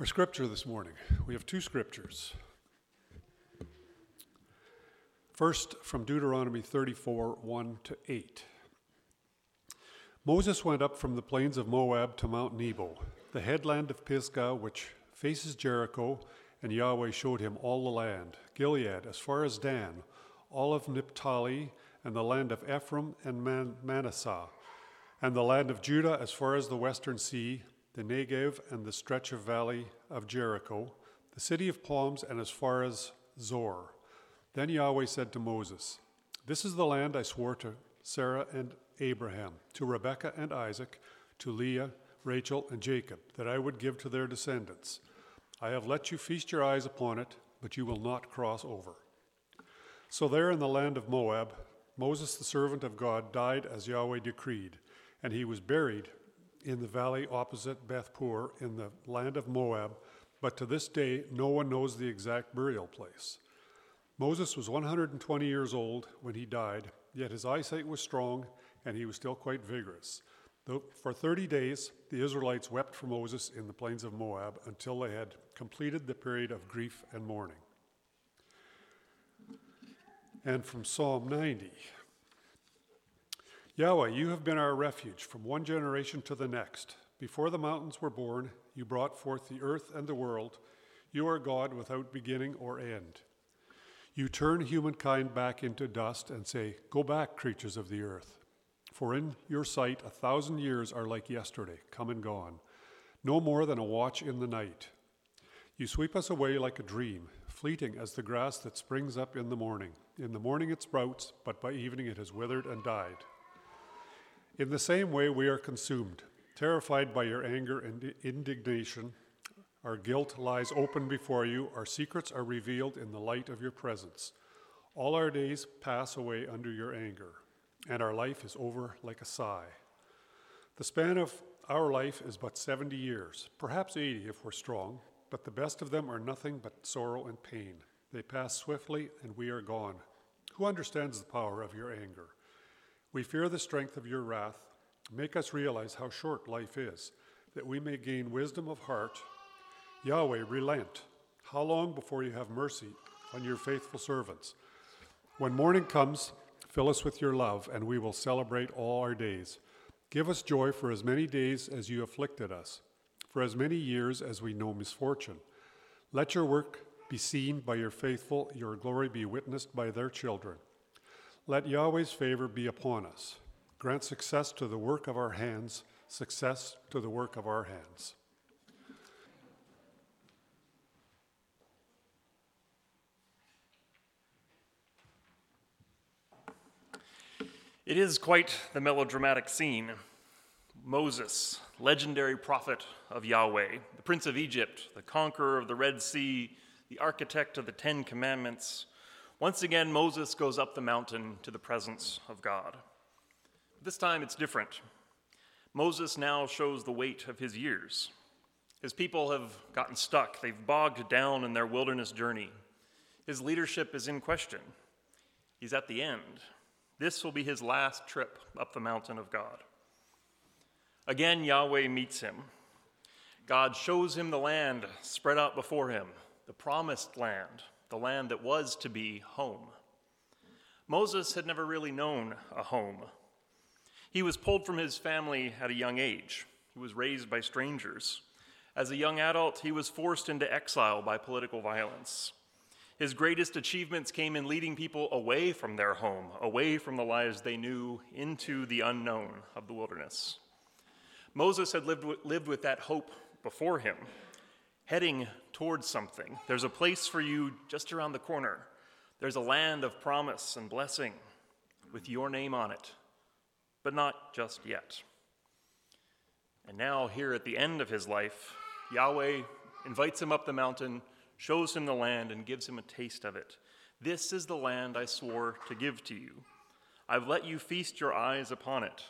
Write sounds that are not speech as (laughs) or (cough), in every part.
Our scripture this morning, we have two scriptures. First, from Deuteronomy 34 1 to 8. Moses went up from the plains of Moab to Mount Nebo, the headland of Pisgah, which faces Jericho, and Yahweh showed him all the land Gilead, as far as Dan, all of Naphtali, and the land of Ephraim and Man- Manasseh, and the land of Judah, as far as the western sea, the Negev, and the stretch of valley of Jericho, the city of palms, and as far as Zoar. Then Yahweh said to Moses, This is the land I swore to Sarah and Abraham, to Rebekah and Isaac, to Leah, Rachel, and Jacob, that I would give to their descendants. I have let you feast your eyes upon it, but you will not cross over. So there in the land of Moab, Moses, the servant of God, died as Yahweh decreed, and he was buried in the valley opposite Bethpeor in the land of Moab, but to this day no one knows the exact burial place. Moses was 120 years old when he died, yet his eyesight was strong and he was still quite vigorous. For 30 days, the Israelites wept for Moses in the plains of Moab until they had completed the period of grief and mourning. And from Psalm 90 Yahweh, you have been our refuge from one generation to the next. Before the mountains were born, you brought forth the earth and the world. You are God without beginning or end. You turn humankind back into dust and say, Go back, creatures of the earth. For in your sight, a thousand years are like yesterday, come and gone, no more than a watch in the night. You sweep us away like a dream, fleeting as the grass that springs up in the morning. In the morning it sprouts, but by evening it has withered and died. In the same way, we are consumed, terrified by your anger and indignation. Our guilt lies open before you, our secrets are revealed in the light of your presence. All our days pass away under your anger, and our life is over like a sigh. The span of our life is but 70 years, perhaps 80 if we're strong, but the best of them are nothing but sorrow and pain. They pass swiftly, and we are gone. Who understands the power of your anger? We fear the strength of your wrath. Make us realize how short life is, that we may gain wisdom of heart. Yahweh, relent. How long before you have mercy on your faithful servants? When morning comes, fill us with your love, and we will celebrate all our days. Give us joy for as many days as you afflicted us, for as many years as we know misfortune. Let your work be seen by your faithful, your glory be witnessed by their children. Let Yahweh's favor be upon us. Grant success to the work of our hands, success to the work of our hands. It is quite the melodramatic scene. Moses, legendary prophet of Yahweh, the prince of Egypt, the conqueror of the Red Sea, the architect of the Ten Commandments, once again, Moses goes up the mountain to the presence of God. This time it's different. Moses now shows the weight of his years. His people have gotten stuck, they've bogged down in their wilderness journey. His leadership is in question. He's at the end. This will be his last trip up the mountain of God. Again, Yahweh meets him. God shows him the land spread out before him, the promised land, the land that was to be home. Moses had never really known a home. He was pulled from his family at a young age. He was raised by strangers. As a young adult, he was forced into exile by political violence. His greatest achievements came in leading people away from their home, away from the lives they knew, into the unknown of the wilderness. Moses had lived with, lived with that hope before him heading towards something. There's a place for you just around the corner. There's a land of promise and blessing with your name on it, but not just yet. And now, here at the end of his life, Yahweh invites him up the mountain, shows him the land, and gives him a taste of it. This is the land I swore to give to you. I've let you feast your eyes upon it,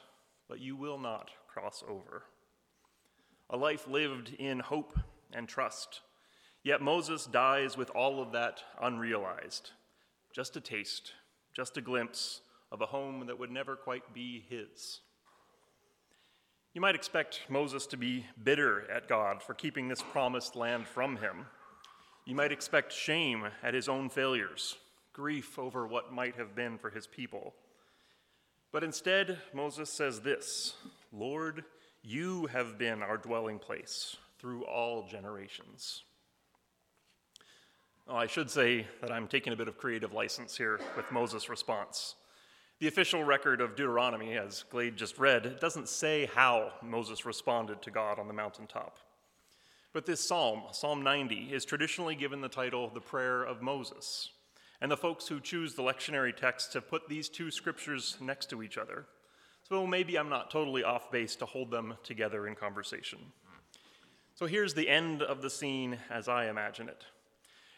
but you will not cross over. A life lived in hope and trust. Yet Moses dies with all of that unrealized. Just a taste, just a glimpse of a home that would never quite be his. You might expect Moses to be bitter at God for keeping this promised land from him. You might expect shame at his own failures, grief over what might have been for his people. But instead, Moses says this Lord, you have been our dwelling place through all generations. Oh, I should say that I'm taking a bit of creative license here with Moses' response. The official record of Deuteronomy, as Glade just read, doesn't say how Moses responded to God on the mountaintop. But this psalm, Psalm 90, is traditionally given the title the Prayer of Moses. And the folks who choose the lectionary text have put these two scriptures next to each other. So maybe I'm not totally off base to hold them together in conversation. So here's the end of the scene as I imagine it.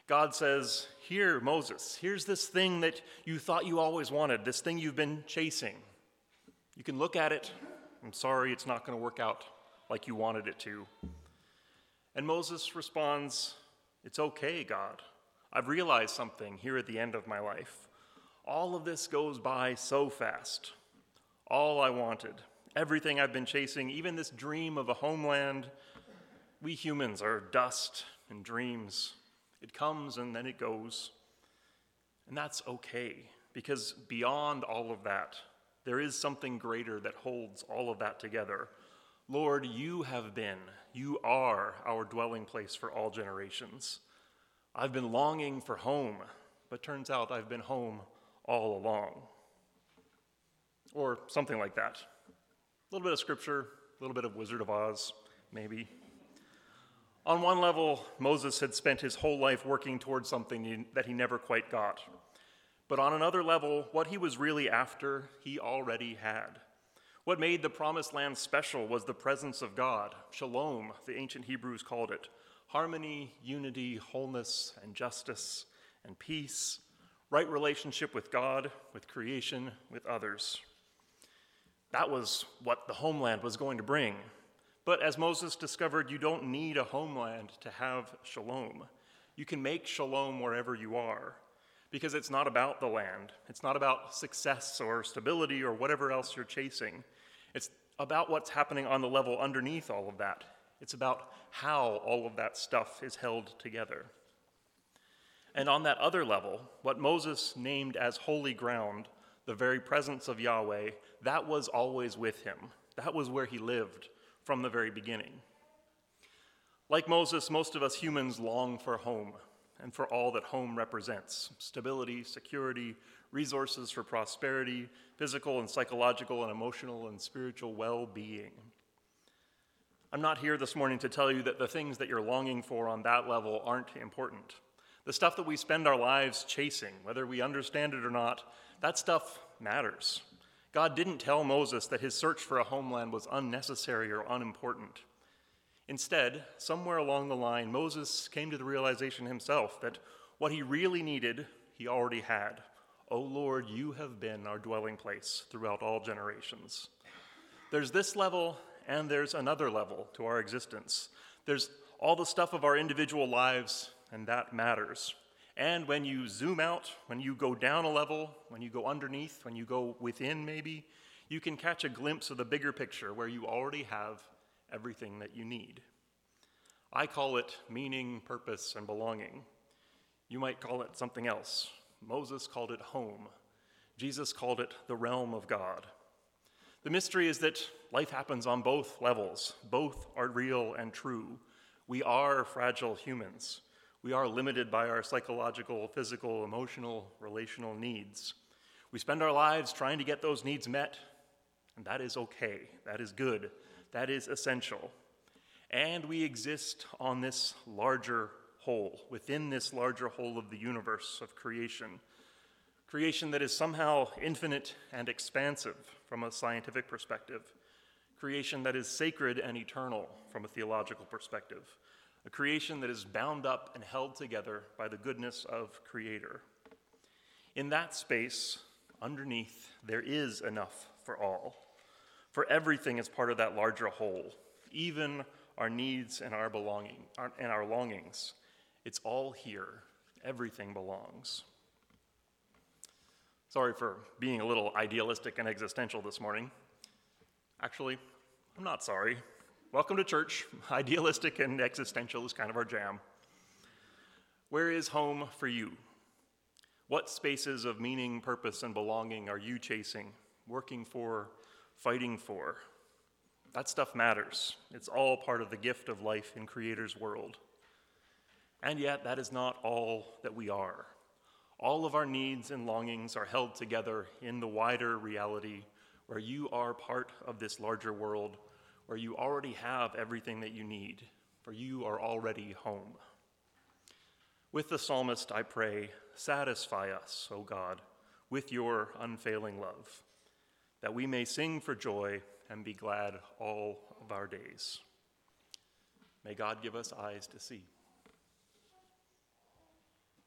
God says, Here, Moses, here's this thing that you thought you always wanted, this thing you've been chasing. You can look at it. I'm sorry, it's not going to work out like you wanted it to. And Moses responds, It's okay, God. I've realized something here at the end of my life. All of this goes by so fast. All I wanted, everything I've been chasing, even this dream of a homeland, we humans are dust and dreams. It comes and then it goes. And that's okay, because beyond all of that, there is something greater that holds all of that together. Lord, you have been, you are our dwelling place for all generations. I've been longing for home, but turns out I've been home all along. Or something like that. A little bit of scripture, a little bit of Wizard of Oz, maybe. On one level, Moses had spent his whole life working towards something that he never quite got. But on another level, what he was really after, he already had. What made the promised land special was the presence of God, shalom, the ancient Hebrews called it harmony, unity, wholeness, and justice, and peace, right relationship with God, with creation, with others. That was what the homeland was going to bring. But as Moses discovered, you don't need a homeland to have shalom. You can make shalom wherever you are because it's not about the land. It's not about success or stability or whatever else you're chasing. It's about what's happening on the level underneath all of that. It's about how all of that stuff is held together. And on that other level, what Moses named as holy ground, the very presence of Yahweh, that was always with him. That was where he lived from the very beginning. Like Moses, most of us humans long for home and for all that home represents stability, security, resources for prosperity, physical and psychological and emotional and spiritual well being. I'm not here this morning to tell you that the things that you're longing for on that level aren't important. The stuff that we spend our lives chasing, whether we understand it or not, that stuff matters. God didn't tell Moses that his search for a homeland was unnecessary or unimportant. Instead, somewhere along the line, Moses came to the realization himself that what he really needed, he already had. O oh Lord, you have been our dwelling place throughout all generations. There's this level, and there's another level to our existence. There's all the stuff of our individual lives, and that matters. And when you zoom out, when you go down a level, when you go underneath, when you go within, maybe, you can catch a glimpse of the bigger picture where you already have everything that you need. I call it meaning, purpose, and belonging. You might call it something else. Moses called it home. Jesus called it the realm of God. The mystery is that life happens on both levels, both are real and true. We are fragile humans. We are limited by our psychological, physical, emotional, relational needs. We spend our lives trying to get those needs met, and that is okay. That is good. That is essential. And we exist on this larger whole, within this larger whole of the universe of creation. Creation that is somehow infinite and expansive from a scientific perspective. Creation that is sacred and eternal from a theological perspective a creation that is bound up and held together by the goodness of Creator. In that space, underneath, there is enough for all. For everything is part of that larger whole, even our needs and our belonging and our longings. It's all here. Everything belongs. Sorry for being a little idealistic and existential this morning. Actually, I'm not sorry. Welcome to church. (laughs) Idealistic and existential is kind of our jam. Where is home for you? What spaces of meaning, purpose, and belonging are you chasing, working for, fighting for? That stuff matters. It's all part of the gift of life in Creator's world. And yet, that is not all that we are. All of our needs and longings are held together in the wider reality where you are part of this larger world, where you already have everything that you need, for you are already home. With the psalmist, I pray, satisfy us, O God, with your unfailing love, that we may sing for joy and be glad all of our days. May God give us eyes to see.